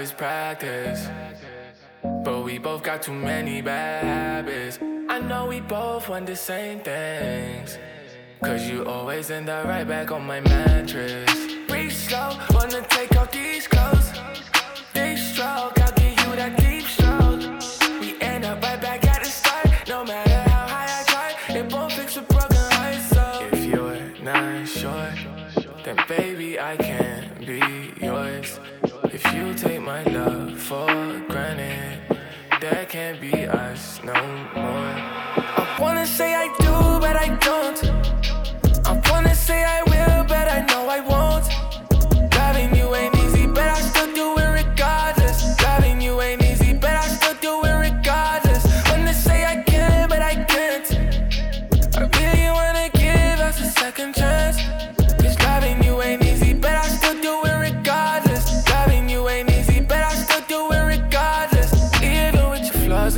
is practice. But we both got too many bad habits. I know we both want the same things. Cause you always end up right back on my mattress. Breathe slow, wanna take off these clothes. Deep stroke, I'll give you that deep stroke. We end up right back at the start. No matter how high I try, it won't fix a broken heart. So if you're not sure, then baby, I can my love for granted, That can't be us no more. I wanna say I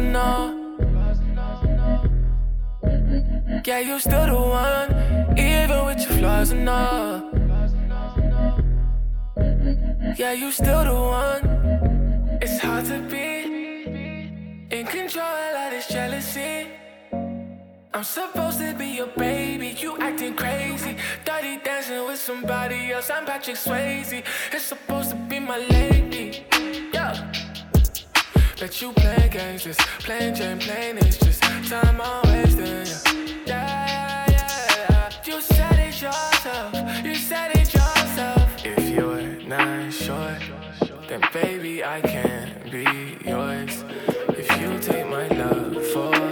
flaws. Yeah, you still the one, even with your flaws and all. Yeah, you're still the one. It's hard to be in control of this jealousy. I'm supposed to be your baby, you acting crazy. Dirty dancing with somebody else, I'm Patrick Swayze. It's supposed to be my lady. Let you play games, just playing Jane, playing it's just time I'm wasting, yeah. Yeah, yeah, yeah. You said it yourself, you said it yourself. If you're not sure, then baby I can't be yours. If you take my love for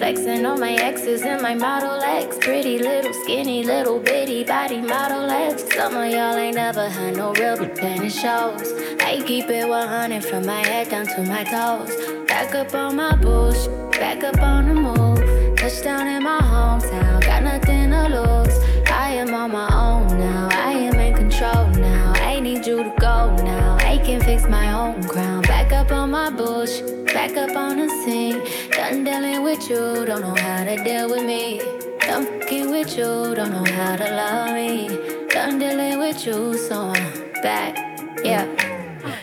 Flexing on my exes and my Model X. Pretty little, skinny, little bitty body Model X. Some of y'all ain't never had no real dependent shows. I keep it 100 from my head down to my toes. Back up on my bullshit, back up on the move. Touchdown in my hometown, got nothing to lose. I am on my own now, I am in control now. I need you to go now, I can fix my own crown. My back up on the scene. Done dealing with you, don't know how to deal with me. Done fucking with you, don't know how to love me. Done dealing with you, so I'm back, yeah.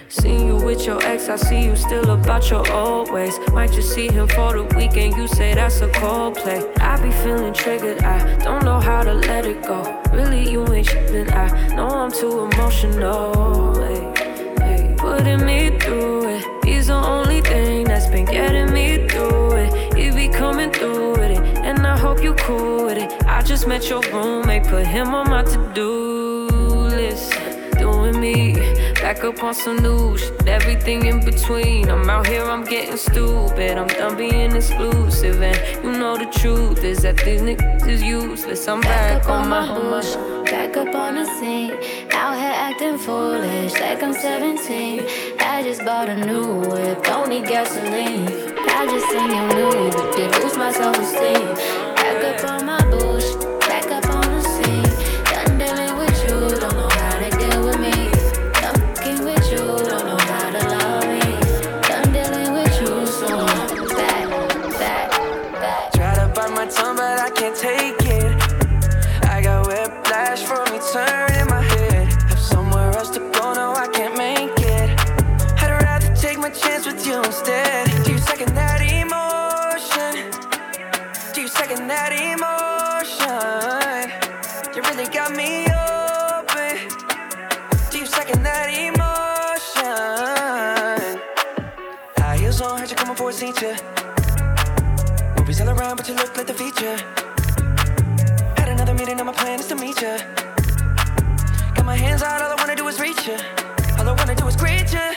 Seen you with your ex, I see you still about your old ways. Might just see him for the weekend, you say that's a cold play. I be feeling triggered, I don't know how to let it go. Really, you ain't shipping, I know I'm too emotional. Just met your roommate, put him on my to do list. Doing me. Back up on some new shit, everything in between. I'm out here, I'm getting stupid. I'm done being exclusive, and you know the truth is that these niggas is useless. I'm back, Back on my, my. bush, back up on the scene. Out here acting foolish, like I'm 17. I just bought a new whip, don't need gasoline. I just seen you new, lose my self esteem. seat you. Ruby's all around, but you look like the feature. Had another meeting, and my plan is to meet ya. Got my hands out, all I wanna do is reach ya. All I wanna do is greet ya.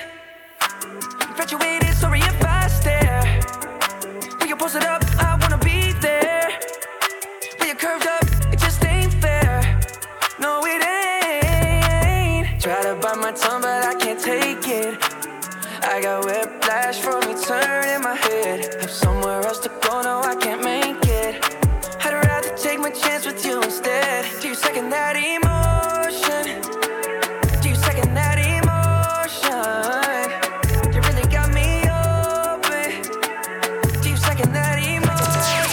Infatuated, sorry if I stare. When you post it up, I wanna be there. When you curved up, it just ain't fair. No, it ain't. Try to bite my tongue, but I can't take it. I got whiplash from my head. Have somewhere else to go, no, I can't make it. I'd rather take my chance with you instead. Do you second that emotion? Do you second that emotion? You really got me open. Do you second that emotion?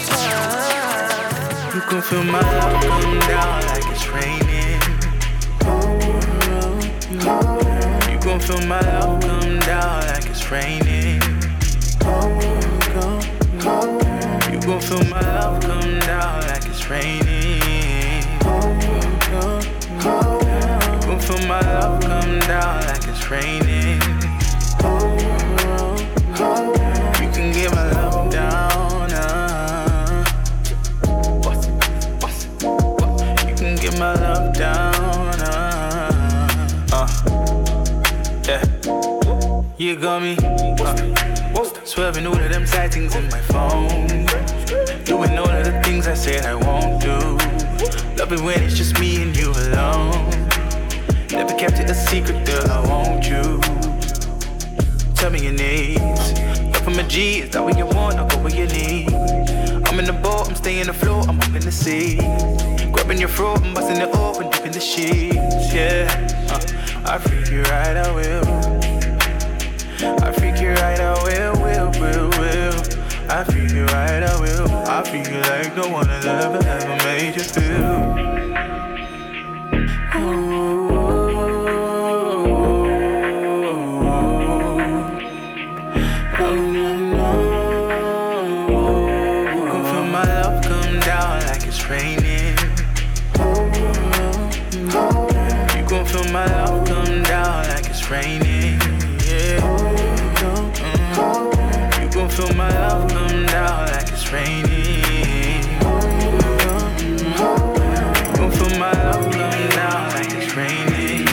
You can feel my love come down like it's raining. You can feel my love come down like it's raining. Feel my love come down like it's raining. Gon' feel my love come down like it's raining. You can get my love down. Uh. You can get my love down. Uh. Uh. Yeah. You got me. Uh. Swerving all of them sightings in my phone. Doing all of the things I said I won't do. Love it when it's just me and you alone. Never kept it a secret, girl, I want you. Tell me your needs. Up from a G, is that what you want? Go where you need. I'm in the boat, I'm staying afloat, I'm up in the sea. Grabbing your throat, I'm busting it open, deep in the sheets, yeah. Uh, I freak you right, I will. I freak you right, I will, will, will, will. I freak you right, I will. I freak you like no one has ever, ever made you feel. It's raining. Feel my love like it's raining.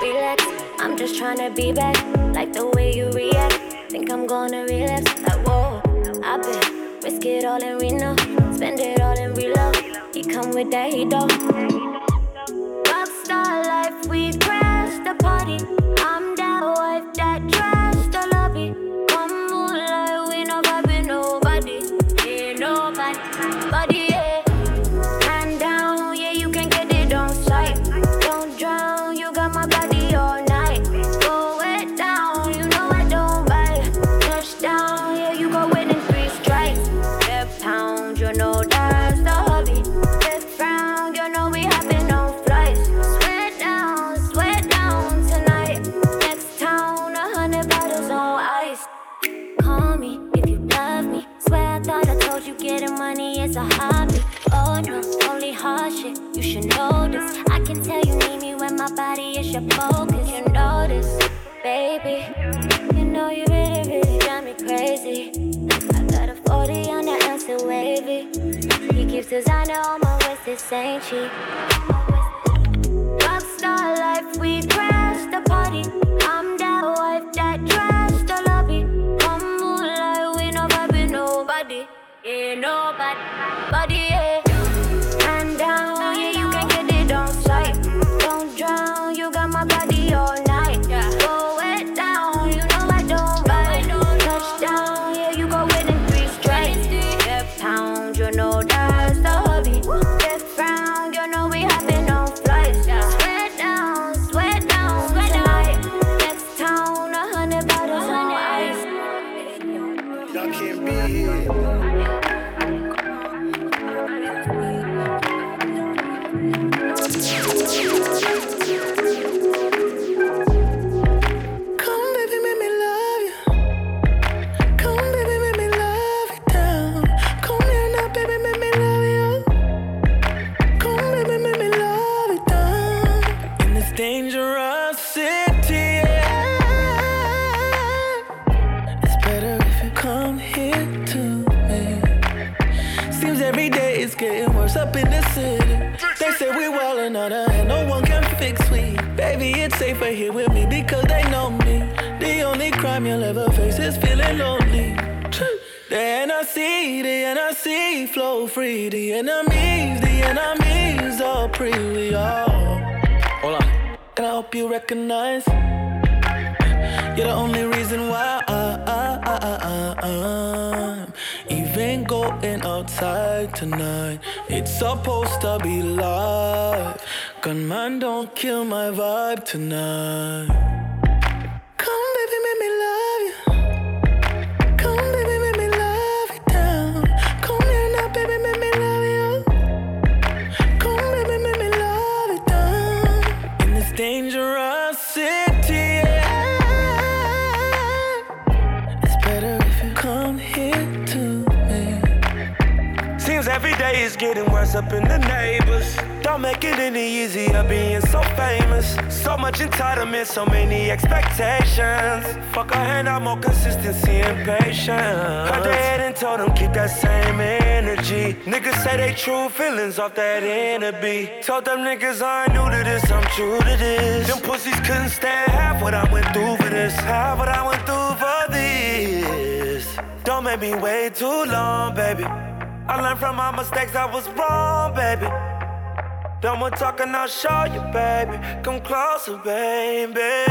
Relax, I'm just tryna be back. Like the way you react. Think I'm gonna relapse. Like, whoa, I've been risk it all in Reno. Spend it all in reload. He come with that, he don't. Ain't safer much entitlement, so many expectations. Fuck a hand out more consistency and patience. Heard they had and told them keep that same energy. Niggas say they true feelings off that beat. Told them niggas I ain't new to this, I'm true to this. Them pussies couldn't stand half what I went through for this. Half what I went through for this. Don't make me wait too long, baby. I learned from my mistakes, I was wrong, baby. Done with talking, I'll show you, baby. Come closer, baby.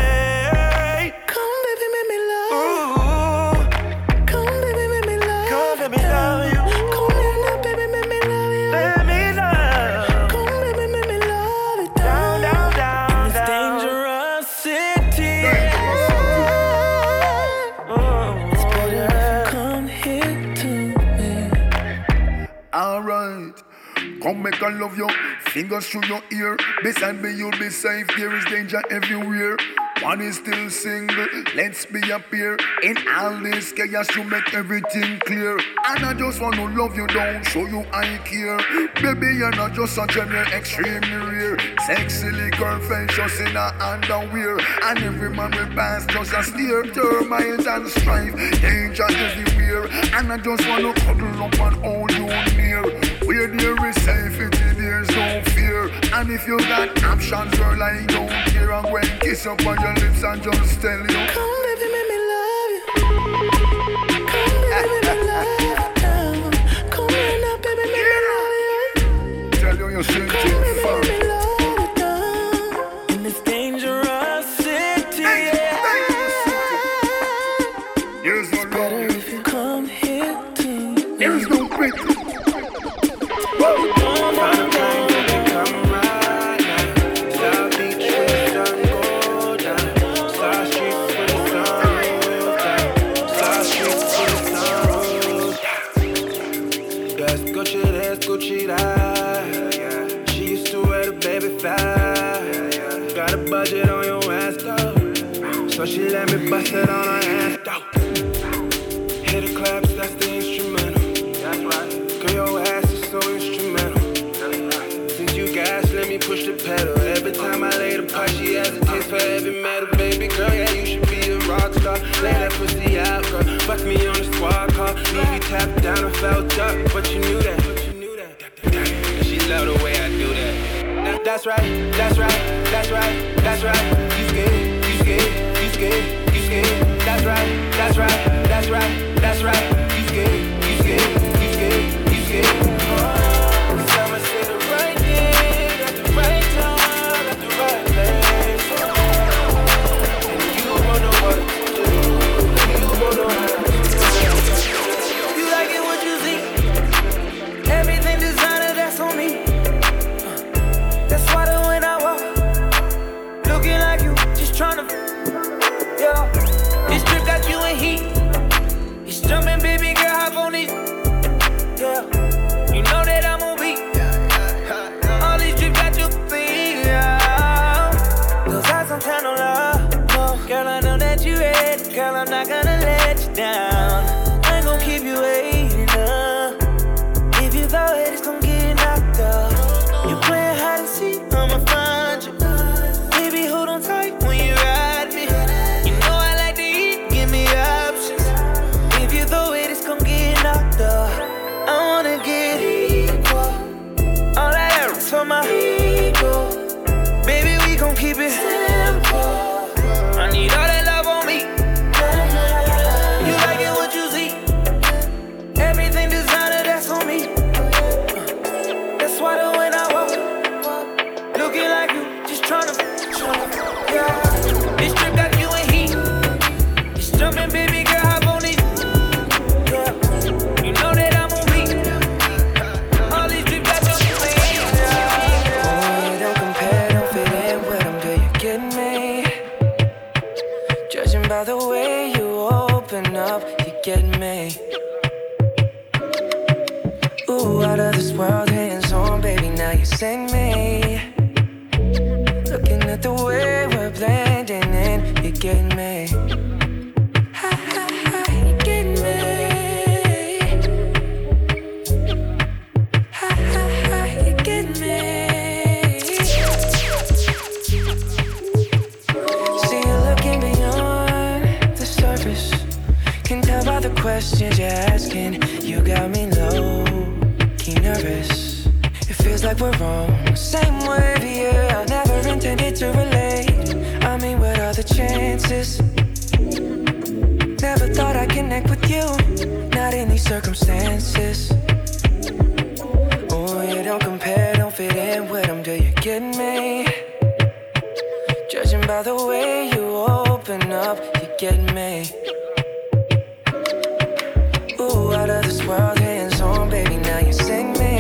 Come, Love you. Fingers through your ear. Beside me, you'll be safe. There is danger everywhere. One is still single. Let's be a pair. In all this chaos, you make everything clear. And I just want to love you, don't show you I care. Baby, you're not just a you're extremely rare. Sexy girl, just in a underwear. And every man will pass just a stare. Termites and strife, danger everywhere. And I just want to cuddle up and hold you near. Where there is safety, there's no fear. And if you got options, girl, I don't care. I'm going to kiss up on your lips and just tell you. Come, baby, make me love you. Come, baby, make me love you. Come here now, baby, make me love you. Tell you you're sweet Come, baby, questions you're asking, you got me low, key nervous. It feels like we're wrong. Same wave, yeah. I never intended to relate. I mean, what are the chances? Never thought I'd connect with you, not in these circumstances. Oh, you don't compare, don't fit in with them, do you get me? Judging by the way you open up, you get me out of this world, hands on, baby. Now you sing me.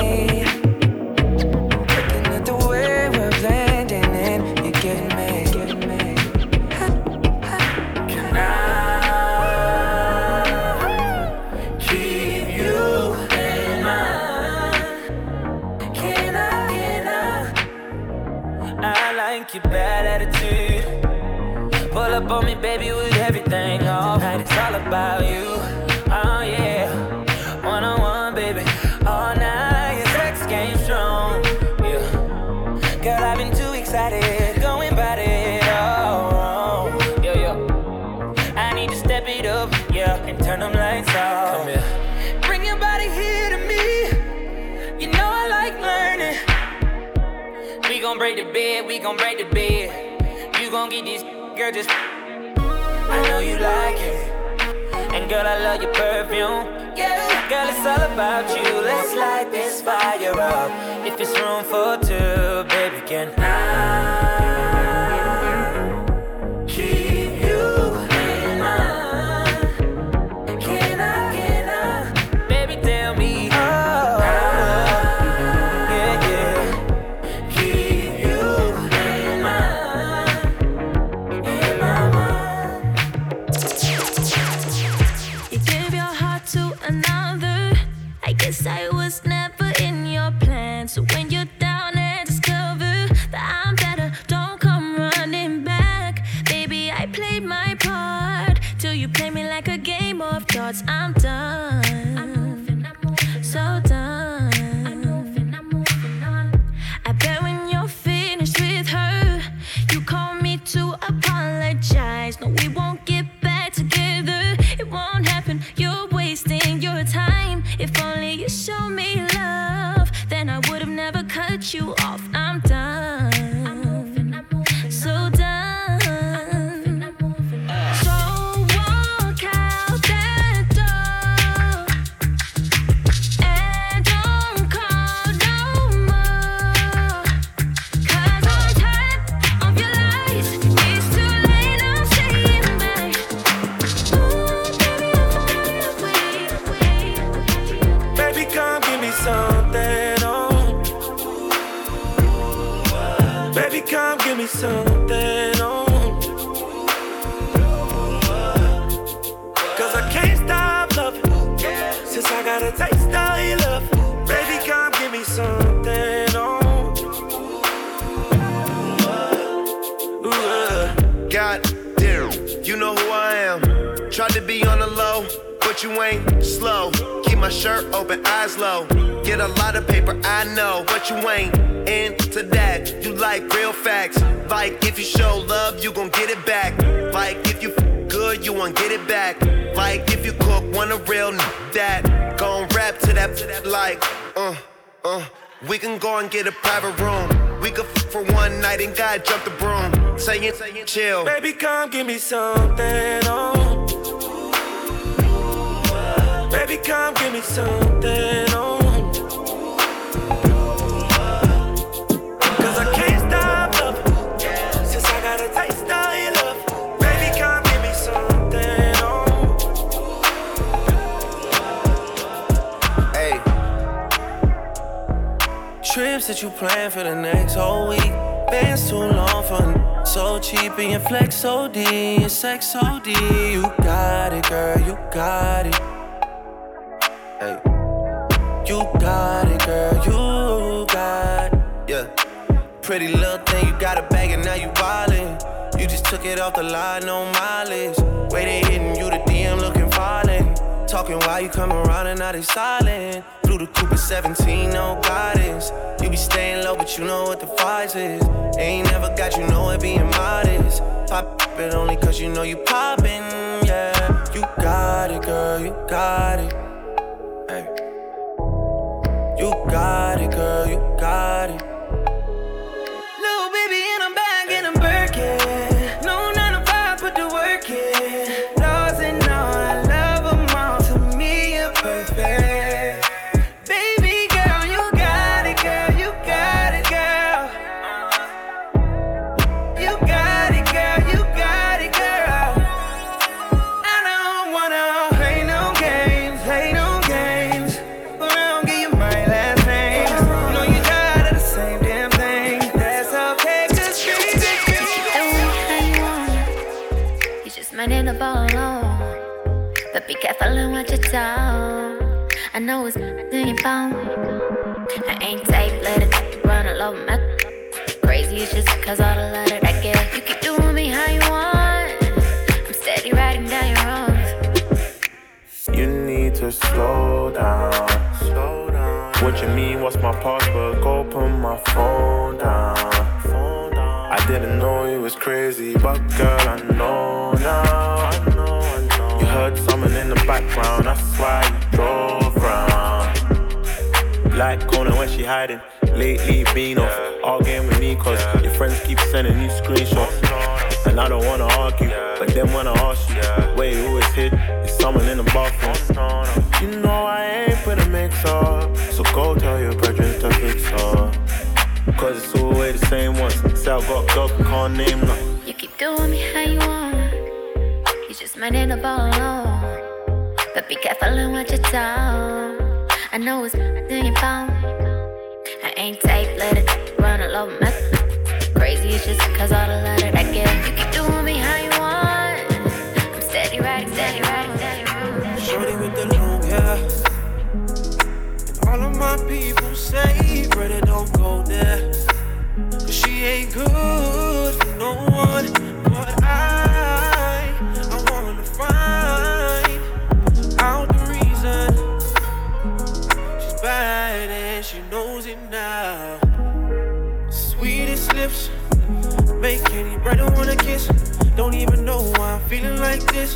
Gon' break the bed. You gon' get this girl just. I know you like it. And girl, I love your perfume. Yeah, girl, it's all about you. Let's light this fire up. If it's room for two, something, oh. Baby, come give me something, oh. Cause I can't stop loving. Since I got a taste of your love. Baby, come give me something, oh. Hey. Trips that you plan for the next whole week. Bands too long for so cheap and your flex OD, your sex OD. You got it, girl, you got it. Hey. You got it, girl, you got it. Yeah. Pretty little thing, you got a bag and now you wildin'. You just took it off the line, no mileage. Waiting, hitting you the DM looking falling. Talking while you come around and now they silent. The Cooper 17, no guidance. You be staying low, but you know what the price is. Ain't never got you know it being modest. Pop it only cause you know you poppin', yeah. You got it, girl, you got it. Hey. You got it, girl, you got it. I know it's in your phone. I ain't tape, let it run all over my. Crazy, it's just cause all the love that I get. You keep doing me how you want. I'm steady writing down your wrongs. You need to slow down. Slow down. What you mean? What's my password? Go put my phone down. I didn't know you was crazy, but girl, I know now. I know, I know. You heard background, that's why you drove round. Like Conan when she hiding. Lately been off, arguing with me cause your friends keep sending you screenshots. And I don't wanna argue, but then when I ask you, wait, who is here? Is someone in the bathroom? You know I ain't finna mix up, so go tell your brethren to fix up. Cause it's always the same ones. Say I got girls, can't name none. You keep doing me how you want. You just might end up all alone. But be careful and what you tone. I know it's in your phone. I ain't tape, let it run all over my. Crazy, it's just cause all the that I get. You keep doing me how you want. I'm steady riding, steady riding, steady riding. Shorty with the long hair. And all of my people say, brother, don't go there. Cause she ain't good for no one. Lips make any brother wanna kiss. Don't even know why I'm feeling like this.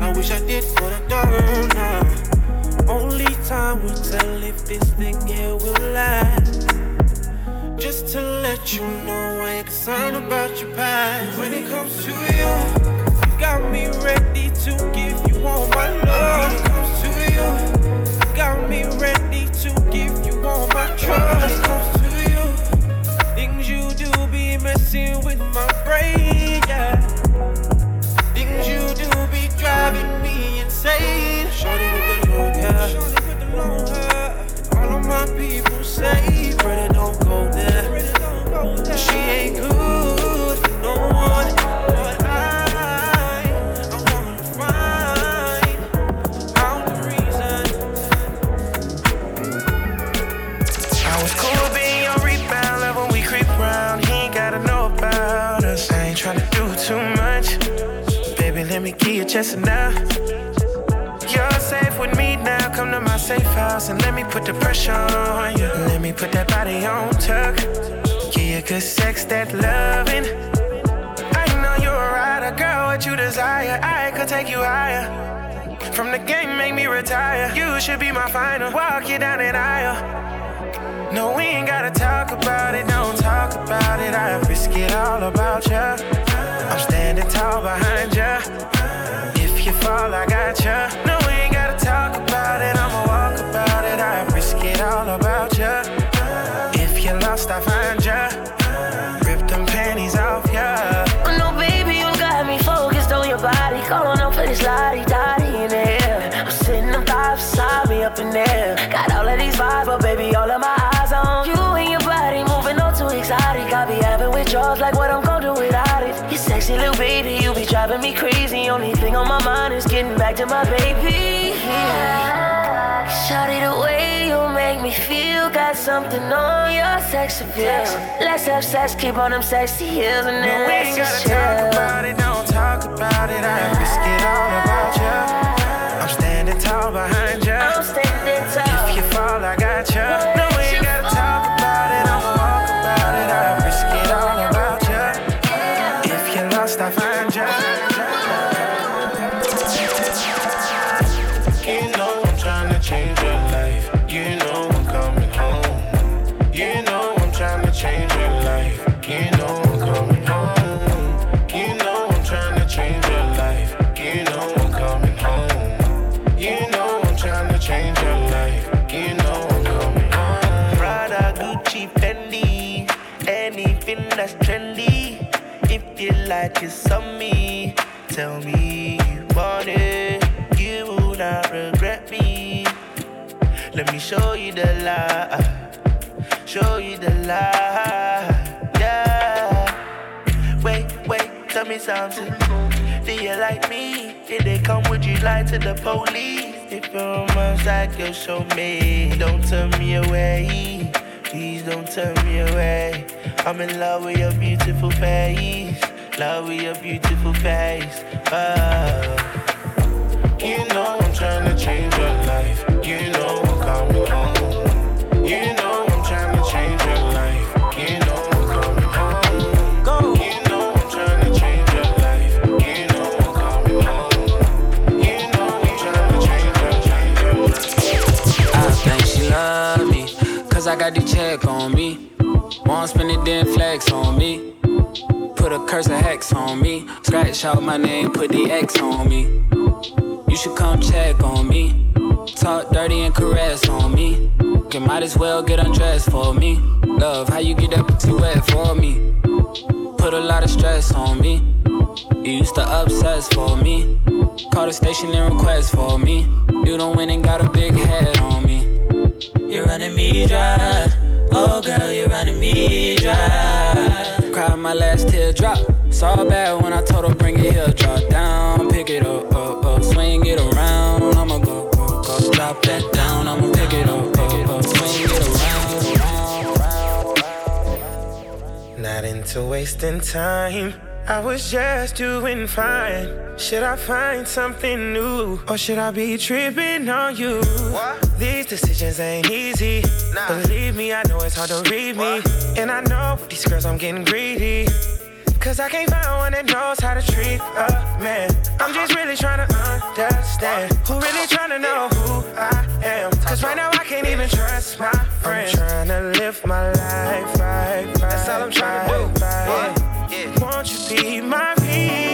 I wish I did for the dawn now. Only time will tell if this thing here will last. Just to let you know I ain't concerned about your past. When it comes to you, you got me ready to give you all my love. When it comes to you, you got me ready to give you all my trust. With my brain, you just enough. You're safe with me now. Come to my safe house and let me put the pressure on you. Let me put that body on tuck. Give you good sex, that loving. I know you're a rider, girl. What you desire, I could take you higher. From the game, make me retire. You should be my final. Walk you down that aisle. No, we ain't gotta talk about it, don't talk about it. I risk it all about ya. I'm standing tall behind. You fall, I got ya. Driving me crazy. Only thing on my mind is getting back to my baby. Yeah. Shawty, the way you make me feel, got something on your sex appeal. Let's have sex, keep on them sexy heels, and then no, we let's ain't gotta chill. talk about it, don't talk about it. I risk it all about you. I'm standing tall behind you. I'm standing tall. If you fall, I got you. No, tell me you want it. You will not regret me. Let me show you the light, show you the light. Yeah. Wait, wait, tell me something. Do you like me? Did they come with you lie to the police? If you're on man like you show me, don't turn me away. Please don't turn me away. I'm in love with your beautiful face. Love with your beautiful face. Oh. You know I'm trying to change your life. You know me. Scratch out my name, put the X on me. You should come check on me. Talk dirty and caress on me. You might as well get undressed for me. Love, how you get that pussy wet for me? Put a lot of stress on me. You used to obsess for me. Call the station and request for me. You don't win and got a big head on me. You're running me dry. Oh girl, you're running me dry. Cried my last teardrop. Saw bad when I told her bring it here. Drop down, pick it up, up, up, swing it around. I'ma go, go, go. Drop that down, I'ma pick it up, up, up, swing it around. Not into wasting time. I was just doing fine. Should I find something new? Or should I be tripping on you? What? These decisions ain't easy. Nah. Believe me, I know it's hard to read me. And I know with these girls I'm getting greedy. Cause I can't find one that knows how to treat a man. I'm just really trying to understand who really trying to know who I am. Cause right now I can't even trust my friends. I'm trying to live my life right, right. That's all I'm trying to do. Right. Won't you be my peace?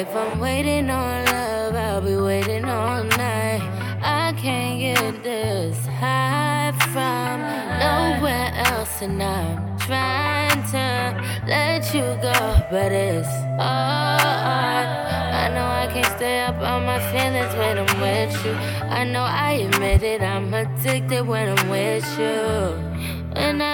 If I'm waiting on love, I'll be waiting all night. I can't get this high from nowhere else, and I'm trying to let you go, but it's hard. I know I can't stay up on my feelings when I'm with you. I know I admit it, I'm addicted when I'm with you. When I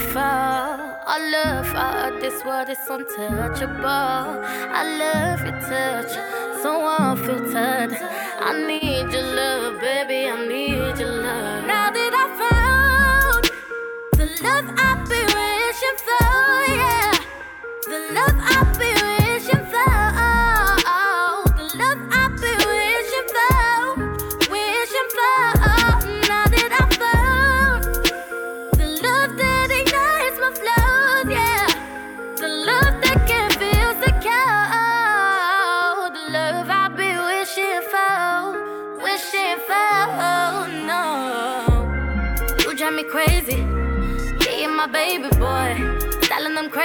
beautiful. I love how this world is untouchable. I love your touch, so unfiltered. I need your love, baby. I need your love. Now that I found the love I've been wishing for, yeah, the love I've been.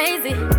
crazy.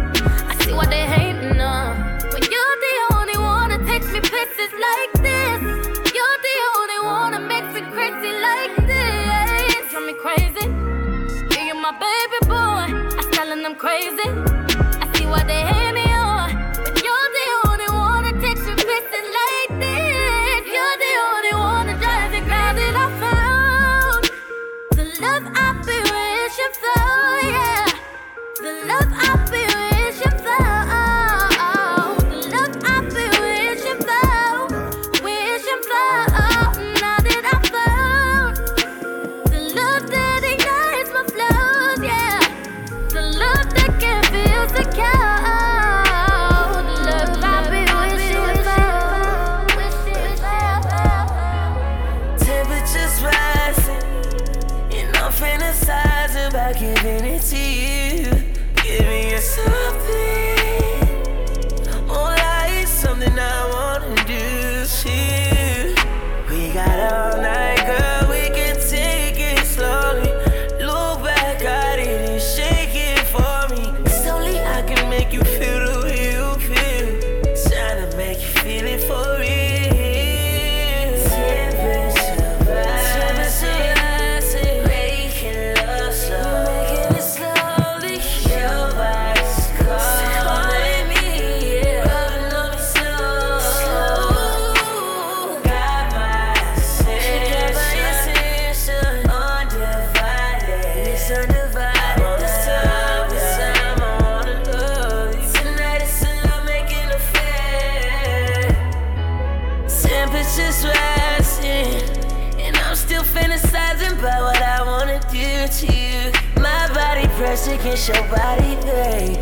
kiss your body, babe.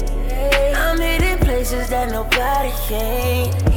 I'm hitting places that nobody can.